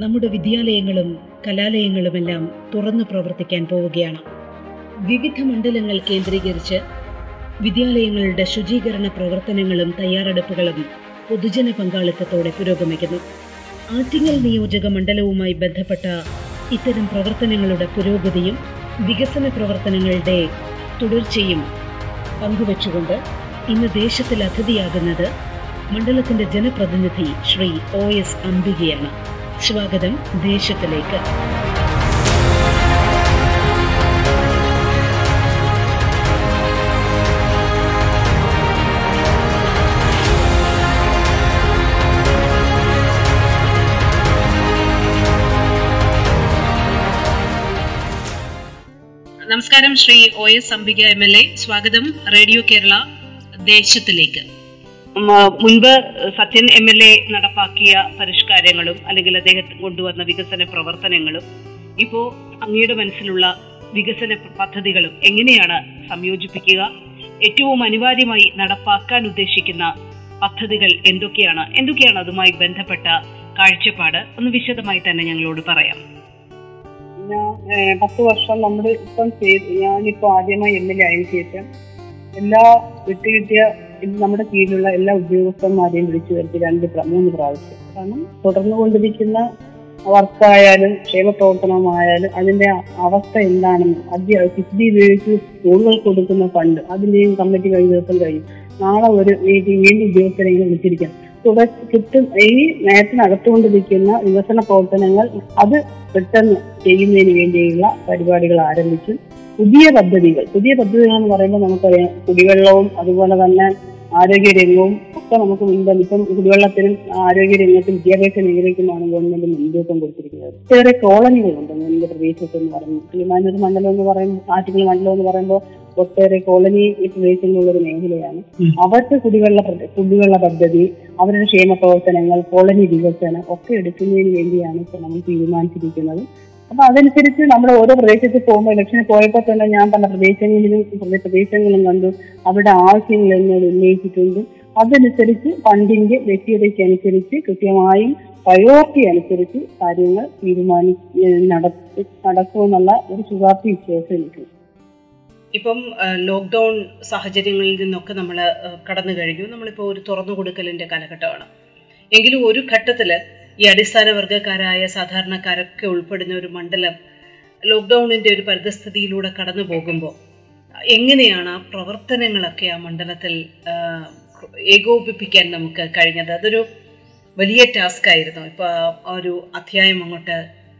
നമ്മുടെ വിദ്യാലയങ്ങളും കലാലയങ്ങളുമെല്ലാം തുറന്നു പ്രവർത്തിക്കാൻ പോവുകയാണ്. വിവിധ മണ്ഡലങ്ങൾ കേന്ദ്രീകരിച്ച് വിദ്യാലയങ്ങളുടെ ശുചീകരണ പ്രവർത്തനങ്ങളും തയ്യാറെടുപ്പുകളും പൊതുജന പങ്കാളിത്തത്തോടെ പുരോഗമിക്കുന്നു. ആറ്റിങ്ങൽ നിയോജക മണ്ഡലവുമായി ബന്ധപ്പെട്ട ഇത്തരം പ്രവർത്തനങ്ങളുടെ പുരോഗതിയും വികസന പ്രവർത്തനങ്ങളുടെ തുടർച്ചയും പങ്കുവച്ചുകൊണ്ട് ഇന്ന് ദേശത്തിൽ അതിഥിയാകുന്നത് മണ്ഡലത്തിന്റെ ജനപ്രതിനിധി ശ്രീ ഒ എസ് അംബികയാണ്. സ്വാഗതം ദേശത്തിലേക്ക്. നമസ്കാരം Shri O S Ambika M L A സ്വാഗതം റേഡിയോ കേരള ദേശത്തിലേക്ക്. മുൻപ് സത്യൻ എം എൽ എ നടപ്പാക്കിയ പരിഷ്കാരങ്ങളും അല്ലെങ്കിൽ അദ്ദേഹം കൊണ്ടുവന്ന വികസന പ്രവർത്തനങ്ങളും ഇപ്പോ അങ്ങയുടെ മനസ്സിലുള്ള വികസന പദ്ധതികളും എങ്ങനെയാണ് സംയോജിപ്പിക്കുക? ഏറ്റവും അനിവാര്യമായി നടപ്പാക്കാൻ ഉദ്ദേശിക്കുന്ന പദ്ധതികൾ എന്തൊക്കെയാണ്? എന്തൊക്കെയാണ് അതുമായി ബന്ധപ്പെട്ട കാഴ്ചപ്പാട്? ഒന്ന് വിശദമായി തന്നെ ഞങ്ങളോട് പറയാം. പത്ത് വർഷം നമ്മൾ ഇപ്പം ഞാനിപ്പോ ആദ്യമായി എം എൽ എ ആയതിനു ശേഷം എല്ലാ വിട്ടുകിട്ടിയ നമ്മുടെ കീഴിലുള്ള എല്ലാ ഉദ്യോഗസ്ഥന്മാരെയും വിളിച്ചു വരുത്തി രണ്ട് മൂന്ന് പ്രാവശ്യം. കാരണം തുടർന്നു കൊണ്ടിരിക്കുന്ന വർക്കായാലും ക്ഷേമ പ്രവർത്തനമായാലും അതിന്റെ അവസ്ഥ എന്താണെന്ന് അധ്യ കിഫ്ബി ഉപയോഗിച്ച് സ്കൂളുകൾ കൊടുക്കുന്ന ഫണ്ട് അതിന്റെയും കമ്മിറ്റി കഴിഞ്ഞ ദിവസം കഴിയും നാളെ ഒരു മീറ്റിംഗ് വീണ്ടും ഉദ്യോഗസ്ഥരെ ഇങ്ങനെ വിളിച്ചിരിക്കാം. തുടർ കിട്ടും ഈ നേരത്തിന് നടത്തുകൊണ്ടിരിക്കുന്ന വികസന പ്രവർത്തനങ്ങൾ അത് പെട്ടെന്ന് ചെയ്യുന്നതിന് വേണ്ടിയുള്ള പരിപാടികൾ ആരംഭിച്ചു. പുതിയ പദ്ധതികൾ പുതിയ പദ്ധതികൾ എന്ന് പറയുമ്പോൾ നമുക്കറിയാം കുടിവെള്ളവും അതുപോലെ തന്നെ ആരോഗ്യരംഗവും ഒക്കെ നമുക്ക് മുൻപന്തി ഇപ്പം കുടിവെള്ളത്തിനും ആരോഗ്യരംഗത്തും വിദ്യാഭ്യാസ മേഖലയ്ക്കുമാണ് ഗവൺമെന്റ് മുൻതൂക്കം കൊടുത്തിരിക്കുന്നത്. ഒത്തിരി കോളനികളുണ്ട് എന്റെ പ്രദേശത്ത് എന്ന് പറയുന്നത് കിളിമാനൂർ മണ്ഡലം എന്ന് പറയുമ്പോൾ ആറ്റുകൾ മണ്ഡലം എന്ന് പറയുമ്പോൾ ഒട്ടേറെ കോളനി പ്രദേശങ്ങളുള്ള ഒരു മേഖലയാണ് അവർക്ക് കുടിവെള്ള കുടിവെള്ള പദ്ധതി അവരുടെ ക്ഷേമ പ്രവർത്തനങ്ങൾ കോളനി വികസനം ഒക്കെ എടുക്കുന്നതിന് വേണ്ടിയാണ് ഇപ്പൊ നമ്മൾ തീരുമാനിച്ചിരിക്കുന്നത്. അപ്പൊ അതനുസരിച്ച് നമ്മൾ ഓരോ പ്രദേശത്ത് പോകുമ്പോൾ ഇലക്ഷന് പോയപ്പോൾ തന്നെ ഞാൻ പല പ്രദേശങ്ങളിലും പ്രദേശങ്ങളും കണ്ടു. അവിടെ ആവശ്യങ്ങൾ എന്നോട് ഉന്നയിച്ചിട്ടുണ്ട്. അതനുസരിച്ച് ഫണ്ടിന്റെ വ്യക്തിയതയ്ക്ക് അനുസരിച്ച് കൃത്യമായും പ്രയോറിറ്റി അനുസരിച്ച് കാര്യങ്ങൾ തീരുമാനി നടക്കുമെന്നുള്ള ഒരു ശുഭാപ്തി വിശ്വാസം എനിക്ക്. ഇപ്പം ലോക്ക്ഡൗൺ സാഹചര്യങ്ങളിൽ നിന്നൊക്കെ നമ്മൾ കടന്നു കഴിഞ്ഞു നമ്മളിപ്പോൾ ഒരു തുറന്നു കൊടുക്കലിന്റെ കാലഘട്ടമാണ്. എങ്കിലും ഒരു ഘട്ടത്തിൽ ഈ അടിസ്ഥാന വർഗക്കാരായ സാധാരണക്കാരൊക്കെ ഉൾപ്പെടുന്ന ഒരു മണ്ഡലം ലോക്ക്ഡൗണിന്റെ ഒരു പരിതസ്ഥിതിയിലൂടെ കടന്നു പോകുമ്പോൾ എങ്ങനെയാണ് ആ പ്രവർത്തനങ്ങളൊക്കെ ആ മണ്ഡലത്തിൽ ഏകോപിപ്പിക്കാൻ നമുക്ക് കഴിഞ്ഞത്? അതൊരു വലിയ ടാസ്ക് ആയിരുന്നു. ഇപ്പോൾ ഒരു അധ്യായം അങ്ങോട്ട്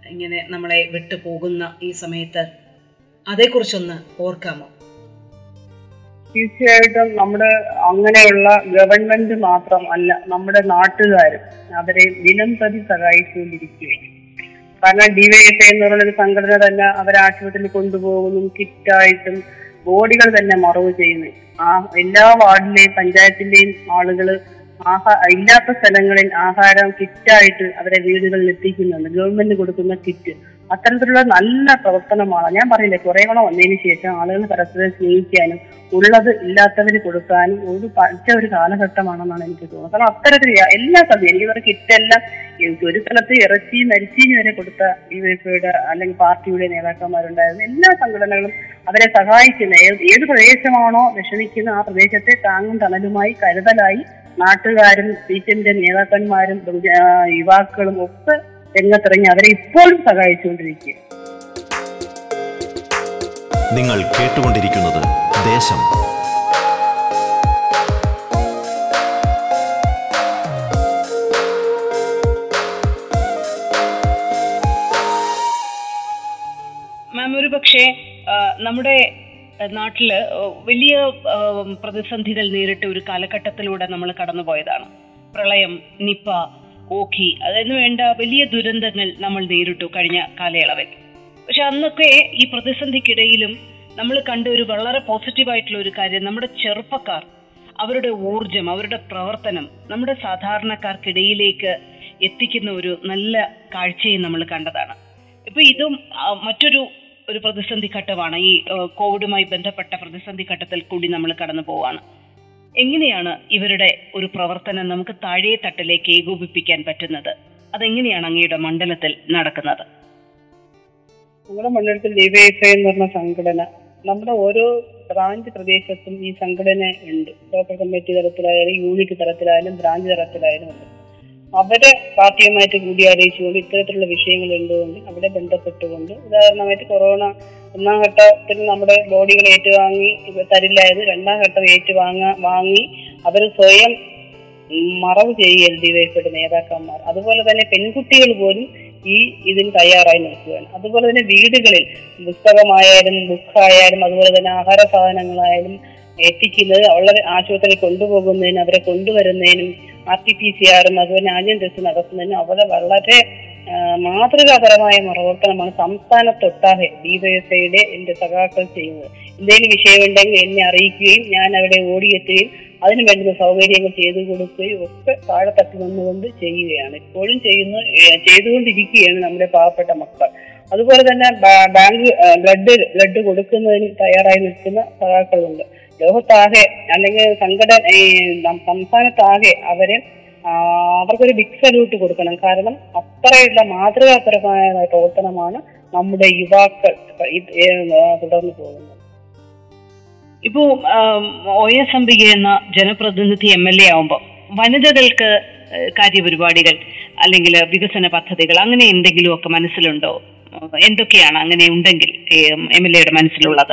ഇങ്ങനെ നമ്മളെ വിട്ടു പോകുന്ന ഈ സമയത്ത് അതേക്കുറിച്ചൊന്ന് ഓർക്കാമോ? തീർച്ചയായിട്ടും നമ്മുടെ അങ്ങനെയുള്ള ഗവൺമെന്റ് മാത്രം അല്ല നമ്മുടെ നാട്ടുകാരും അവരെ ദിനം പ്രതി സഹായിച്ചുകൊണ്ടിരിക്കുകയാണ്. കാരണം ഡിവൈഎഫ്ഐ എന്ന് പറയുന്ന ഒരു സംഘടന തന്നെ അവരെ ആശുപത്രിയിൽ കൊണ്ടുപോകുന്നു കിറ്റായിട്ടും ബോഡികൾ തന്നെ മറവ് ചെയ്യുന്നു. ആ എല്ലാ വാർഡിലെയും പഞ്ചായത്തിന്റെയും ആളുകൾ ആഹാ ഇല്ലാത്ത സ്ഥലങ്ങളിൽ ആഹാരം കിറ്റായിട്ട് അവരെ വീടുകളിൽ എത്തിക്കുന്നുണ്ട്. ഗവൺമെന്റ് കൊടുക്കുന്ന കിറ്റ് അത്തരത്തിലുള്ള നല്ല പ്രവർത്തനമാണ്. ഞാൻ പറയില്ലേ കുറെ കൂടെ വന്നതിന് ശേഷം ആളുകൾ പരസ്പരം സ്നേഹിക്കാനും ഉള്ളത് ഇല്ലാത്തവര് കൊടുക്കാനും ഒരു പഠിച്ച ഒരു കാലഘട്ടമാണെന്നാണ് എനിക്ക് തോന്നുന്നത്. കാരണം അത്തരത്തിൽ എല്ലാ സമയം എനിക്ക് പറഞ്ഞ കിറ്റെല്ലാം ഒരു സ്ഥലത്ത് ഇറച്ചി മരിച്ചീന് വരെ കൊടുത്ത ഡിവൈഎഫ്ഐയുടെ അല്ലെങ്കിൽ പാർട്ടിയുടെ നേതാക്കന്മാരുണ്ടായിരുന്നു എല്ലാ സംഘടനകളും അവരെ സഹായിക്കുന്ന ഏത് പ്രദേശമാണോ വിഷമിക്കുന്ന ആ പ്രദേശത്തെ താങ്ങും തണലുമായി കരുതലായി നാട്ടുകാരും സീറ്റിന്റെ നേതാക്കന്മാരും യുവാക്കളും ഒക്കെ രംഗത്തിറങ്ങി അവരെ ഇപ്പോഴും സഹായിച്ചുകൊണ്ടിരിക്കുക നിങ്ങൾ കേട്ടുകൊണ്ടിരിക്കുന്നത് ദേശം. മാം ഒരു പക്ഷേ നമ്മുടെ നാട്ടിൽ വലിയ പ്രതിസന്ധികൾ നേരിട്ട ഒരു കാലഘട്ടത്തിലൂടെ നമ്മൾ കടന്നുപോയതാണ്. പ്രളയം നിപ്പ ഓഖി അതിനു വേണ്ട വലിയ ദുരന്തങ്ങൾ നമ്മൾ നേരിട്ടു കഴിഞ്ഞ കാലയളവിൽ. പക്ഷെ അന്നൊക്കെ ഈ പ്രതിസന്ധിക്കിടയിലും നമ്മൾ കണ്ട ഒരു വളരെ പോസിറ്റീവായിട്ടുള്ള ഒരു കാര്യം നമ്മുടെ ചെറുപ്പക്കാർ അവരുടെ ഊർജം അവരുടെ പ്രവർത്തനം നമ്മുടെ സാധാരണക്കാർക്കിടയിലേക്ക് എത്തിക്കുന്ന ഒരു നല്ല കാഴ്ചയും നമ്മൾ കണ്ടതാണ്. ഇപ്പൊ ഇതും മറ്റൊരു ഒരു പ്രതിസന്ധി ഘട്ടമാണ് ഈ കോവിഡുമായി ബന്ധപ്പെട്ട പ്രതിസന്ധി ഘട്ടത്തിൽ കൂടി നമ്മൾ കടന്നു പോവാണ്. എങ്ങനെയാണ് ഇവരുടെ ഒരു പ്രവർത്തനം നമുക്ക് താഴെ തട്ടിലേക്ക് ഏകോപിപ്പിക്കാൻ പറ്റുന്നത്? അതെങ്ങനെയാണ് അങ്ങയുടെ മണ്ഡലത്തിൽ നടക്കുന്നത്? നമ്മുടെ മണ്ഡലത്തിൽ ഡിവൈഎഫ്ഐ എന്ന് പറഞ്ഞ സംഘടന നമ്മുടെ ഓരോ ബ്രാഞ്ച് പ്രദേശത്തും ഈ സംഘടന ഉണ്ട്. ലോക്കൽ കമ്മിറ്റി തലത്തിലായാലും യൂണിറ്റ് തലത്തിലായാലും ബ്രാഞ്ച് തലത്തിലായാലും ഉണ്ട് അവരെ പാർട്ടിയുമായിട്ട് കൂടിയാലോചിച്ചുകൊണ്ട് ഇത്തരത്തിലുള്ള വിഷയങ്ങൾ ഉണ്ടുകൊണ്ട് അവിടെ ബന്ധപ്പെട്ടുകൊണ്ട് ഉദാഹരണമായിട്ട് കൊറോണ ഒന്നാം ഘട്ടത്തിൽ നമ്മുടെ ബോഡികൾ ഏറ്റുവാങ്ങി തരില്ലായിരുന്നു. രണ്ടാം ഘട്ടം ഏറ്റുവാങ്ങ വാങ്ങി അവർ സ്വയം മറവ് ചെയ്യൽ ഡിവൈഎഫ്ഐയുടെ നേതാക്കന്മാർ. അതുപോലെ തന്നെ പെൺകുട്ടികൾ പോലും ഈ ഇതിൽ തയ്യാറായി നിൽക്കുകയാണ്. അതുപോലെ തന്നെ വീടുകളിൽ പുസ്തകമായാലും ബുക്കായാലും അതുപോലെ തന്നെ ആഹാര സാധനങ്ങളായാലും എത്തിക്കുന്നത് വളരെ ആശുപത്രിയിൽ കൊണ്ടുപോകുന്നതിനും അവരെ കൊണ്ടുവരുന്നതിനും ആർ ടി പി സി ആറും അതുപോലെ ആദ്യം ടെസ്റ്റ് നടത്തുന്നതിനും അവരെ വളരെ മാതൃകാപരമായ പ്രവർത്തനമാണ് സംസ്ഥാനത്തൊട്ടാകെ ഡിവൈഎസ്ഐയുടെ എന്റെ സഖാക്കൾ ചെയ്യുന്നത്. എന്തെങ്കിലും വിഷയമുണ്ടെങ്കിൽ എന്നെ അറിയിക്കുകയും ഞാൻ അവിടെ ഓടിയെത്തുകയും അതിന് വേണ്ടുന്ന സൗകര്യങ്ങൾ ചെയ്തു കൊടുക്കുകയും ഒക്കെ താഴെത്തട്ടിൽ നിന്നുകൊണ്ട് ചെയ്യുകയാണ്. ഇപ്പോഴും ചെയ്യുന്നു ചെയ്തുകൊണ്ടിരിക്കുകയാണ് നമ്മുടെ പാവപ്പെട്ട മക്കൾ. അതുപോലെ തന്നെ ബാങ്ക് ബ്ലഡ് ബ്ലഡ് കൊടുക്കുന്നതിന് തയ്യാറായി നിൽക്കുന്ന സഖാക്കളുണ്ട്. ലോകത്താകെ അല്ലെങ്കിൽ സംഘടന ഈ സംസ്ഥാനത്താകെ അവരെ അവർക്കൊരു ബിഗ് സല്യൂട്ട് കൊടുക്കണം. കാരണം അത്രയുള്ള മാതൃകാപരമായ പ്രവർത്തനമാണ് നമ്മുടെ യുവാക്കൾ തുടർന്ന് പോകുന്നത്. ഇപ്പോ ഒ എസ് അംബിക എന്ന ജനപ്രതിനിധി എം എൽ എ ആവുമ്പോൾ വനിതകൾക്ക് കാര്യപരിപാടികൾ അല്ലെങ്കിൽ വികസന പദ്ധതികൾ അങ്ങനെ എന്തെങ്കിലും ഒക്കെ മനസ്സിലുണ്ടോ? എന്തൊക്കെയാണ് അങ്ങനെ ഉണ്ടെങ്കിൽ എം എൽ എയുടെ മനസ്സിലുള്ളത്?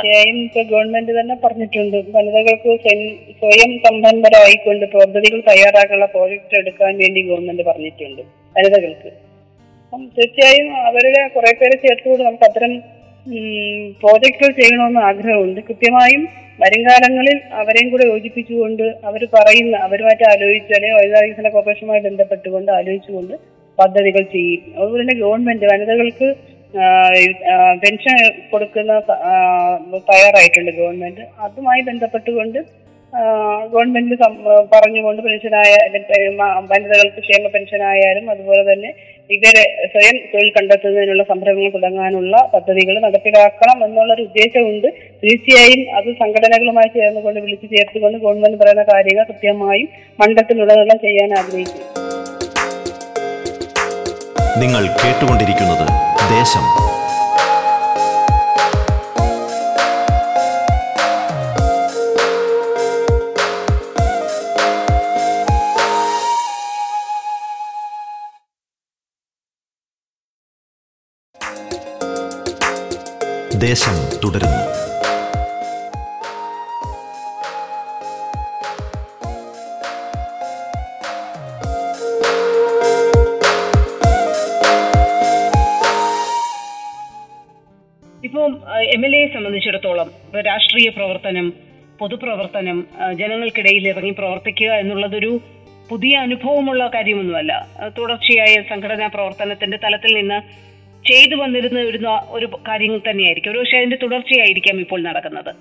ഗവൺമെന്റ് തന്നെ പറഞ്ഞിട്ടുണ്ട്. വനിതകൾക്ക് സ്വയം- സ്വയം സംരംഭരായിക്കൊണ്ട് പദ്ധതികൾ തയ്യാറാക്കാനുള്ള പ്രോജക്റ്റ് എടുക്കാൻ വേണ്ടി ഗവൺമെന്റ് പറഞ്ഞിട്ടുണ്ട് വനിതകൾക്ക്. അപ്പം തീർച്ചയായും അവരുടെ കുറെ പേരെ ചേർത്തുകൊണ്ട് നമുക്ക് അത്തരം പ്രോജക്റ്റുകൾ ചെയ്യണമെന്ന് ആഗ്രഹമുണ്ട്. കൃത്യമായും വരും കാലങ്ങളിൽ അവരെയും കൂടെ യോജിപ്പിച്ചുകൊണ്ട് അവർ പറയുന്ന അവരുമായിട്ട് ആലോചിച്ച് അല്ലെങ്കിൽ വനിതാ വികസന കോർപ്പറേഷനുമായി ബന്ധപ്പെട്ടുകൊണ്ട് ആലോചിച്ചുകൊണ്ട് പദ്ധതികൾ ചെയ്യും. അതുപോലെ തന്നെ ഗവൺമെന്റ് വനിതകൾക്ക് പെൻഷൻ കൊടുക്കുന്ന തയ്യാറായിട്ടുണ്ട് ഗവൺമെന്റ്. അതുമായി ബന്ധപ്പെട്ടുകൊണ്ട് ഗവൺമെന്റ് പറഞ്ഞുകൊണ്ട് പെൻഷനായ വനിതകൾക്ക് ക്ഷേമ പെൻഷനായാലും അതുപോലെ തന്നെ ഇവരെ സ്വയം തൊഴിൽ കണ്ടെത്തുന്നതിനുള്ള സംരംഭങ്ങൾ തുടങ്ങാനുള്ള പദ്ധതികൾ നടപ്പിലാക്കണം എന്നുള്ളൊരു ഉദ്ദേശമുണ്ട് തീർച്ചയായും അത് സംഘടനകളുമായി ചേർന്നുകൊണ്ട് വിളിച്ചു ചേർത്തുകൊണ്ട് ഗവൺമെന്റ് പറയുന്ന കാര്യങ്ങൾ കൃത്യമായും മണ്ഡലത്തിലുടനീളം ചെയ്യാൻ ആഗ്രഹിക്കുന്നു. നിങ്ങൾ കേട്ടുകൊണ്ടിരിക്കുന്നത് ദേശം ദേശം തുടരുന്നു. ഇപ്പോൾ എം എൽ എയെ സംബന്ധിച്ചിടത്തോളം ഇപ്പൊ രാഷ്ട്രീയ പ്രവർത്തനം പൊതുപ്രവർത്തനം ജനങ്ങൾക്കിടയിൽ ഇറങ്ങി പ്രവർത്തിക്കുക എന്നുള്ളതൊരു പുതിയ അനുഭവമുള്ള കാര്യമൊന്നുമല്ല. തുടർച്ചയായ സംഘടനാ പ്രവർത്തനത്തിന്റെ തലത്തിൽ നിന്ന് ചെയ്തു വന്നിരുന്ന ഒരു കാര്യം തന്നെയായിരിക്കും. ഒരുപക്ഷെ അതിന്റെ തുടർച്ചയായിരിക്കാം ഇപ്പോൾ നടക്കുന്നത്.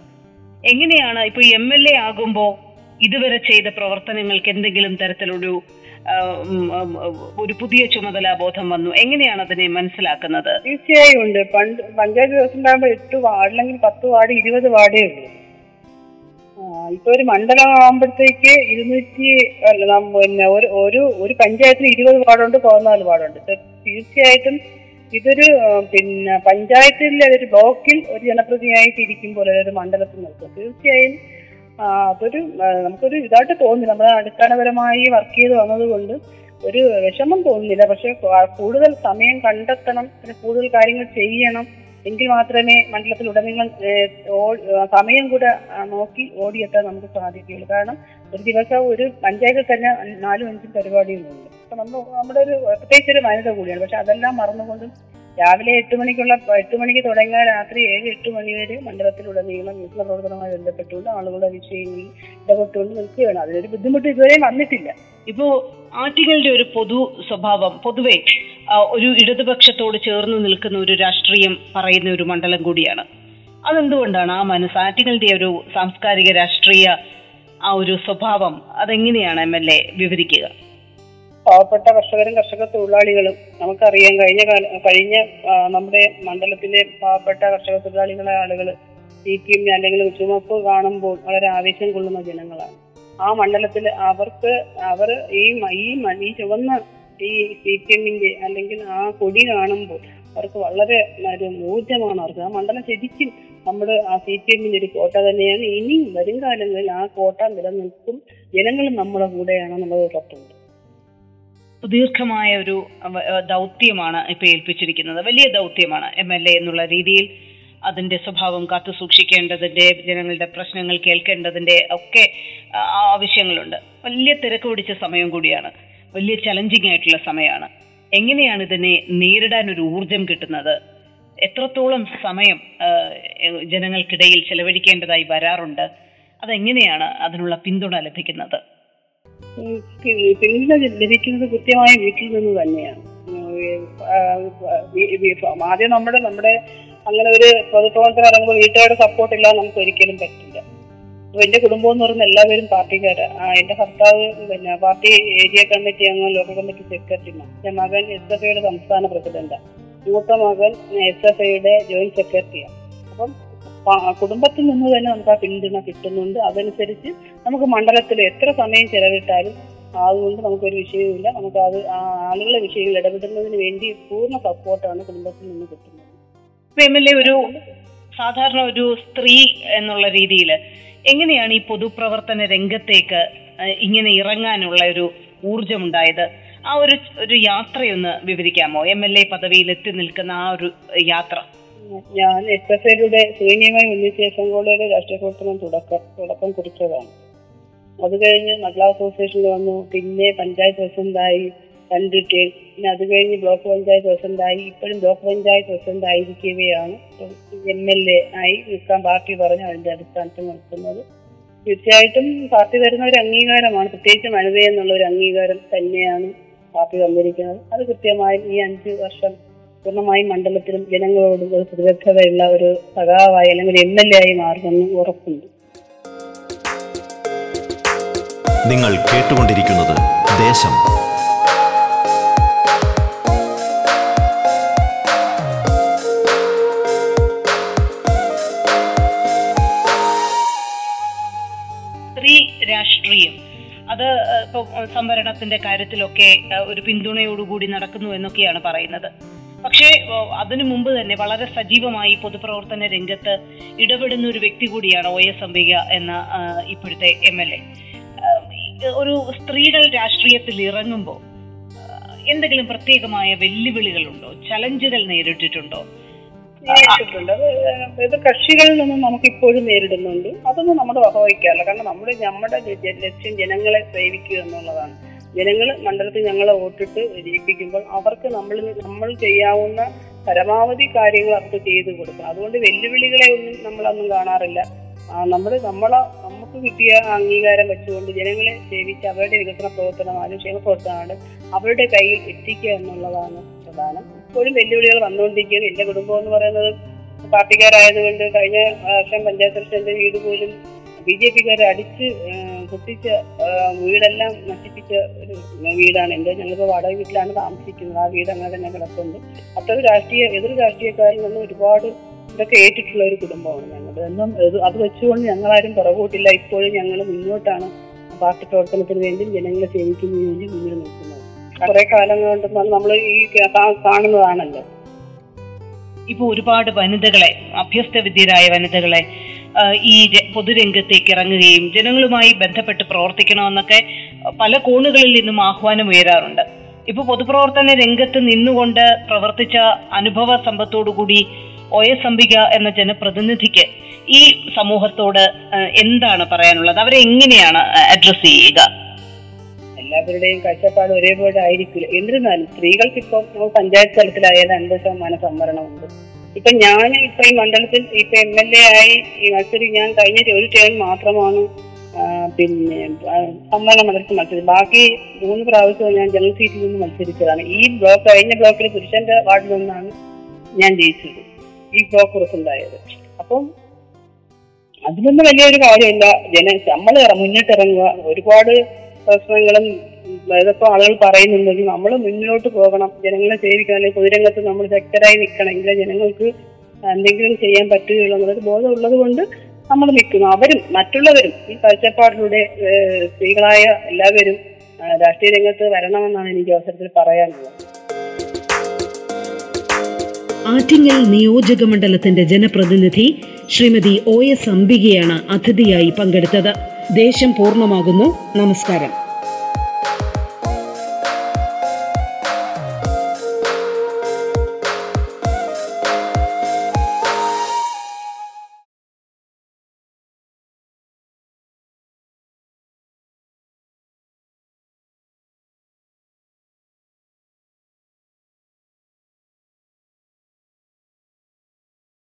എങ്ങനെയാണ് ഇപ്പൊ എം എൽ എ ആകുമ്പോൾ ഇതുവരെ ചെയ്ത പ്രവർത്തനങ്ങൾക്ക് എന്തെങ്കിലും തരത്തിലൊരു ഒരു പുതിയ ചുമതലാ ബോധം വന്നു? എങ്ങനെയാണ് അതിനെ മനസ്സിലാക്കുന്നത്? തീർച്ചയായും ഉണ്ട്. പണ്ട് പഞ്ചായത്ത് ദിവസം ആകുമ്പോൾ എട്ട് വാർഡ് അല്ലെങ്കിൽ പത്ത് വാർഡ് ഇരുപത് വാർഡേ ഉള്ളൂ. ഇപ്പൊ ഒരു മണ്ഡലം ആകുമ്പോഴത്തേക്ക് ഇരുന്നൂറ്റി അല്ല പിന്നെ ഒരു ഒരു പഞ്ചായത്തിന് ഇരുപത് വാർഡുണ്ട് പതിനാല് വാർഡുണ്ട്. തീർച്ചയായിട്ടും ഇതൊരു പിന്നെ പഞ്ചായത്തിൽ ഒരു ബ്ലോക്കിൽ ഒരു ജനപ്രതിനിധിയായിട്ട് ഇരിക്കുമ്പോൾ ഒരു മണ്ഡലത്തിൽ നിൽക്കും. തീർച്ചയായും അതൊരു നമുക്കൊരു ഇതായിട്ട് തോന്നുന്നില്ല നമ്മൾ അടിസ്ഥാനപരമായി വർക്ക് ചെയ്ത് വന്നതുകൊണ്ട് ഒരു വിഷമം തോന്നുന്നില്ല. പക്ഷെ കൂടുതൽ സമയം കണ്ടെത്തണം പിന്നെ കൂടുതൽ കാര്യങ്ങൾ ചെയ്യണം. എങ്കിൽ മാത്രമേ മണ്ഡലത്തിൽ ഉടനീളം സമയം കൂടെ നോക്കി ഓടിയെത്താൻ നമുക്ക് സാധിക്കുകയുള്ളൂ. കാരണം ഒരു ദിവസം ഒരു പഞ്ചായത്തിൽ തന്നെ നാലും അഞ്ചും പരിപാടികളുണ്ട്. അപ്പൊ നമ്മൾ നമ്മുടെ ഒരു പ്രത്യേകിച്ച് ഒരു കൂടിയാണ്. പക്ഷെ അതെല്ലാം മറന്നുകൊണ്ട് രാവിലെ എട്ട് മണിക്കുള്ള എട്ട് മണിക്ക് തുടങ്ങിയ രാത്രി ഏഴ് എട്ട് മണി വരെ മണ്ഡലത്തിൽ മണ്ഡലത്തിലുടനീളം വീട്ടിലെ പ്രവർത്തനവുമായി ബന്ധപ്പെട്ടുകൊണ്ട് ആളുകളുടെ വിഷയങ്ങളിൽ ഇടപെട്ടുകൊണ്ട് നിൽക്കുകയാണ്. അതിനൊരു ബുദ്ധിമുട്ട് ഇതുവരെ വന്നിട്ടില്ല. ഇപ്പോ ആറ്റിങ്ങളുടെ ഒരു പൊതു സ്വഭാവം പൊതുവെ ഒരു ഇടതുപക്ഷത്തോട് ചേർന്ന് നിൽക്കുന്ന ഒരു രാഷ്ട്രീയം പറയുന്ന ഒരു മണ്ഡലം കൂടിയാണ്. അതെന്തുകൊണ്ടാണ് ആ മനസ്സ് ആറ്റിങ്ങളുടെ ഒരു സാംസ്കാരിക രാഷ്ട്രീയ ആ ഒരു സ്വഭാവം അതെങ്ങനെയാണ് എം എൽ എ വിവരിക്കുക? പാവപ്പെട്ട കർഷകരും കർഷക തൊഴിലാളികളും നമുക്കറിയാം കഴിഞ്ഞ കഴിഞ്ഞ നമ്മുടെ മണ്ഡലത്തിലെ പാവപ്പെട്ട കർഷക തൊഴിലാളികളെ ആളുകൾ സി പി എം അല്ലെങ്കിൽ ചുമപ്പ് കാണുമ്പോൾ വളരെ ആവേശം കൊള്ളുന്ന ജനങ്ങളാണ്. ആ മണ്ഡലത്തിൽ അവർക്ക് അവർ ഈ ഈ മ- ഈ ചുവന്ന ഈ സി പി എമ്മിന്റെ അല്ലെങ്കിൽ ആ കൊടി കാണുമ്പോൾ അവർക്ക് വളരെ ഒരു ഊർജമാണ് അവർക്ക്. ആ മണ്ഡലം ശരിക്കും നമ്മുടെ ആ സി പി എമ്മിന്റെ ഒരു കോട്ട തന്നെയാണ്. ഇനിയും വരും കാലങ്ങളിൽ ആ കോട്ട നിലനിൽക്കും. ജനങ്ങളും നമ്മുടെ കൂടെയാണെന്നുള്ളത് ഉറപ്പുണ്ട്. ദീർഘമായ ഒരു ദൗത്യമാണ് ഇപ്പൊ ഏൽപ്പിച്ചിരിക്കുന്നത്. വലിയ ദൗത്യമാണ് എം എൽ എ എന്നുള്ള രീതിയിൽ. അതിന്റെ സ്വഭാവം കാത്തു സൂക്ഷിക്കേണ്ടതിന്റെ ജനങ്ങളുടെ പ്രശ്നങ്ങൾ കേൾക്കേണ്ടതിന്റെ ഒക്കെ ആവശ്യങ്ങളുണ്ട്. വലിയ തിരക്ക് പിടിച്ച സമയം കൂടിയാണ്. വലിയ ചലഞ്ചിങ് ആയിട്ടുള്ള സമയമാണ്. എങ്ങനെയാണ് ഇതിനെ നേരിടാൻ ഒരു ഊർജം കിട്ടുന്നത്? എത്രത്തോളം സമയം ജനങ്ങൾക്കിടയിൽ ചെലവഴിക്കേണ്ടതായി വരാറുണ്ട്? അതെങ്ങനെയാണ് അതിനുള്ള പിന്തുണ ലഭിക്കുന്നത്? പിന്തുണ ലഭിക്കുന്നത് കൃത്യമായ വീട്ടിൽ നിന്ന് തന്നെയാണ്. ആദ്യം നമ്മുടെ നമ്മുടെ അങ്ങനെ ഒരു പൊതുപ്രവർത്തനം ഇറങ്ങുമ്പോൾ വീട്ടുകാരുടെ സപ്പോർട്ട് ഇല്ലാതെ നമുക്ക് ഒരിക്കലും പറ്റില്ല. എന്റെ കുടുംബം എന്ന് പറയുന്ന എല്ലാവരും പാർട്ടിക്കാരാ. എന്റെ ഭർത്താവ് പിന്നെ പാർട്ടി ഏരിയ കമ്മിറ്റി അംഗം ലോക്കൽ കമ്മിറ്റി സെക്രട്ടറിയാണ് എന്റെ മകൻ എസ് എഫ് ഐയുടെ സംസ്ഥാന പ്രസിഡന്റാണ് മൂത്ത മകൻ എസ് എഫ് ഐയുടെ ജോയിന്റ് സെക്രട്ടറിയാണ് അപ്പം കുടുംബത്തിൽ നിന്ന് തന്നെ നമുക്ക് ആ പിന്തുണ കിട്ടുന്നുണ്ട്. അതനുസരിച്ച് നമുക്ക് മണ്ഡലത്തിൽ എത്ര സമയം ചെലവിട്ടാലും അതുകൊണ്ട് നമുക്കൊരു വിഷയവുമില്ല. നമുക്ക് അത് ആളുകളെ വിഷയങ്ങളിൽ ഇടപെടുന്നതിന് വേണ്ടി പൂർണ സപ്പോർട്ടാണ് കുടുംബത്തിൽ നിന്ന് കിട്ടുന്നത്. ഒരു സാധാരണ ഒരു സ്ത്രീ എന്നുള്ള രീതിയിൽ എങ്ങനെയാണ് ഈ പൊതുപ്രവർത്തന രംഗത്തേക്ക് ഇങ്ങനെ ഇറങ്ങാനുള്ള ഒരു ഊർജമുണ്ടായത് ആ ഒരു ഒരു യാത്രയൊന്ന് വിവരിക്കാമോ? എം എൽ എ പദവിയിൽ എത്തി നിൽക്കുന്ന ആ ഒരു യാത്ര. ഞാൻ എസ് എഫ് ഐയുടെ സൈന്യമായി ഒന്നിച്ച കോളേജിലെ രാഷ്ട്രീയ പ്രവർത്തനം തുടക്കം തുടക്കം കുറിച്ചതാണ്. അത് കഴിഞ്ഞ് മഹിളാ അസോസിയേഷനിൽ വന്നു. പിന്നെ പഞ്ചായത്ത് പ്രസിഡന്റായി. രണ്ട് ടേം പിന്നെ അത് കഴിഞ്ഞ് ബ്ലോക്ക് പഞ്ചായത്ത് പ്രസിഡന്റായി ഇപ്പോഴും ബ്ലോക്ക് പഞ്ചായത്ത് പ്രസിഡന്റ് ആയിരിക്കുകയാണ് എം എൽ എ ആയി നിൽക്കാൻ പാർട്ടി പറഞ്ഞു അതിന്റെ അടിസ്ഥാനത്തിൽ നിൽക്കുന്നത്. തീർച്ചയായിട്ടും പാർട്ടി തരുന്ന ഒരു അംഗീകാരമാണ്. പ്രത്യേകിച്ച് വനിത എന്നുള്ള ഒരു അംഗീകാരം തന്നെയാണ് പാർട്ടി തന്നിരിക്കുന്നത്. അത് കൃത്യമായും ഈ അഞ്ച് വർഷം പൂർണമായും മണ്ഡലത്തിലും ജനങ്ങളോടും ഒരു പ്രതിബദ്ധതയുള്ള ഒരു സഖാവായി അല്ലെങ്കിൽ എം എൽ എ ആയി മാറുമെന്ന് ഉറപ്പുണ്ട്. നിങ്ങൾ കേട്ടുകൊണ്ടിരിക്കുന്നത് ദേശം സ്ത്രീ രാഷ്ട്രീയം. അത് ഇപ്പൊ സംവരണത്തിന്റെ കാര്യത്തിലൊക്കെ ഒരു പിന്തുണയോടുകൂടി നടക്കുന്നു എന്നൊക്കെയാണ് പറയുന്നത്. പക്ഷേ അതിനു മുമ്പ് തന്നെ വളരെ സജീവമായി പൊതുപ്രവർത്തന രംഗത്ത് ഇടപെടുന്ന ഒരു വ്യക്തി കൂടിയാണ് ഒ എസ് അംബിക എന്ന ഇപ്പോഴത്തെ എം എൽ എ. ഒരു സ്ത്രീകൾ രാഷ്ട്രീയത്തിൽ ഇറങ്ങുമ്പോൾ എന്തെങ്കിലും പ്രത്യേകമായ വെല്ലുവിളികളുണ്ടോ? ചലഞ്ചുകൾ നേരിട്ടിട്ടുണ്ടോ? നേരിട്ടിട്ടുണ്ട് അത് കക്ഷികളിൽ നിന്നും നമുക്ക് ഇപ്പോഴും നേരിടുന്നുണ്ട്. അതൊന്നും നമ്മൾ വകവഹിക്കാറില്ല കാരണം നമ്മുടെ നമ്മുടെ ലക്ഷ്യം ജനങ്ങളെ സേവിക്കുക എന്നുള്ളതാണ്. ജനങ്ങൾ മണ്ഡലത്തിൽ ഞങ്ങളെ വോട്ടിട്ട് ജയിപ്പിക്കുമ്പോൾ അവർക്ക് നമ്മൾ നമ്മൾ ചെയ്യാവുന്ന പരമാവധി കാര്യങ്ങൾ അവർക്ക് ചെയ്തു കൊടുക്കുക അതുകൊണ്ട് വെല്ലുവിളികളെ ഒന്നും നമ്മളൊന്നും കാണാറില്ല. നമ്മൾ നമ്മളെ നമുക്ക് കിട്ടിയ അംഗീകാരം വെച്ചുകൊണ്ട് ജനങ്ങളെ സേവിച്ച് അവരുടെ വികസന പ്രവർത്തനമാണ് ക്ഷേമ പ്രവർത്തനമാണ് അവരുടെ കയ്യിൽ എത്തിക്കുക എന്നുള്ളതാണ് പ്രധാനം. ഇപ്പോഴും വെല്ലുവിളികൾ വന്നുകൊണ്ടിരിക്കുകയാണ്. എന്റെ കുടുംബം എന്ന് പറയുന്നത് പാർട്ടിക്കാരായതുകൊണ്ട് കഴിഞ്ഞ വർഷം പഞ്ചായത്ത് പ്രസിഡന്റ് വീട് പോലും ബി ജെ പിക്കാരെ അടിച്ച് പൊട്ടിച്ച വീടെല്ലാം നശിപ്പിച്ച ഒരു വീടാണ്. എന്റെ ഞങ്ങളിപ്പോൾ വാടക വീട്ടിലാണ് താമസിക്കുന്നത്. ആ വീട് അങ്ങനെ തന്നെ കിടപ്പുണ്ട്. അത്ര രാഷ്ട്രീയ എതിർ രാഷ്ട്രീയക്കാരിൽ നിന്ന് ഒരുപാട് ഇതൊക്കെ ഏറ്റിട്ടുള്ള ഒരു കുടുംബമാണ് ഞങ്ങളുടെ എന്നും അത് വെച്ചുകൊണ്ട് ഞങ്ങളാരും പുറകോട്ടില്ല. ഇപ്പോഴും ഞങ്ങൾ മുന്നോട്ടാണ് പാർട്ടി പ്രവർത്തനത്തിന് വേണ്ടി ജനങ്ങളെ സേവിക്കുന്നതിന് വേണ്ടി മുന്നിൽ നിൽക്കുന്നത്. കുറെ കാലം കൊണ്ട് നമ്മൾ ഈ കാണുന്നതാണല്ലോ. ഇപ്പോൾ ഒരുപാട് വനിതകളെ അഭ്യസ്ത വിദ്യരായ വനിതകളെ ഈ പൊതുരംഗത്തേക്ക് ഇറങ്ങുകയും ജനങ്ങളുമായി ബന്ധപ്പെട്ട് പ്രവർത്തിക്കണമെന്നൊക്കെ പല കോണുകളിൽ നിന്നും ആഹ്വാനം ഉയരാറുണ്ട്. ഇപ്പോൾ പൊതുപ്രവർത്തന രംഗത്ത് നിന്നുകൊണ്ട് പ്രവർത്തിച്ച അനുഭവ സമ്പത്തോടുകൂടി ഒ എസ് അംബിക എന്ന ജനപ്രതിനിധിക്ക് ഈ സമൂഹത്തോട് എന്താണ് പറയാനുള്ളത്? അവരെ എങ്ങനെയാണ് അഡ്രസ് ചെയ്യുക? എല്ലാവരുടെയും കാഴ്ചപ്പാട് ഒരേപോലെ ആയിരിക്കില്ല. എന്നിരുന്നാലും സ്ത്രീകൾക്ക് ഇപ്പോൾ പഞ്ചായത്ത് തലത്തിലായാലും അൻപത് ശതമാനം സംവരണമുണ്ട്. ഇപ്പൊ ഞാൻ ഇപ്പൊ ഈ മണ്ഡലത്തിൽ ഇപ്പൊ എം എൽ എ ആയി ഈ മത്സരി ഞാൻ കഴിഞ്ഞ ഒരു ടേൺ മാത്രമാണ് പിന്നെ സംവരണ മണ്ഡലത്തിൽ മത്സരിച്ചത്. ബാക്കി മൂന്ന് പ്രാവശ്യവും ഞാൻ ജനറൽ സീറ്റിൽ നിന്ന് മത്സരിച്ചതാണ്. ഈ ബ്ലോക്ക് കഴിഞ്ഞ ബ്ലോക്കിൽ പുരുഷന്റെ വാർഡിൽ നിന്നാണ് ഞാൻ ജയിച്ചത്. ഈ ബ്ലോക്ക് റിസൾട്ടായത് അപ്പം അതിലൊന്നും വലിയൊരു കാര്യമില്ല. ജന നമ്മൾ മുന്നിട്ടിറങ്ങുക. ഒരുപാട് പ്രശ്നങ്ങളും ഇതൊക്കെ ആളുകൾ പറയുന്നുണ്ടെങ്കിൽ നമ്മൾ മുന്നോട്ട് പോകണം. ജനങ്ങളെ സേവിക്കണം. അല്ലെങ്കിൽ പൊതുരംഗത്ത് നമ്മൾ ശക്തരായി നിൽക്കണമെങ്കിൽ ജനങ്ങൾക്ക് എന്തെങ്കിലും ചെയ്യാൻ പറ്റുകയുള്ളൂ എന്നുള്ളൊരു ബോധം ഉള്ളത് കൊണ്ട് നമ്മൾ നിൽക്കുന്നു. അവരും മറ്റുള്ളവരും ഈ കാഴ്ചപ്പാടിലൂടെ സ്ത്രീകളായ എല്ലാവരും രാഷ്ട്രീയ രംഗത്ത് വരണമെന്നാണ് എനിക്ക് അവസരത്തിൽ പറയാനുള്ളത്. ആറ്റിങ്ങൽ നിയോജക മണ്ഡലത്തിന്റെ ജനപ്രതിനിധി ശ്രീമതി ഒ എസ് അംബികയാണ് അതിഥിയായി പങ്കെടുത്തത്. ദേശം പൂർണമാകുന്നു. നമസ്കാരം.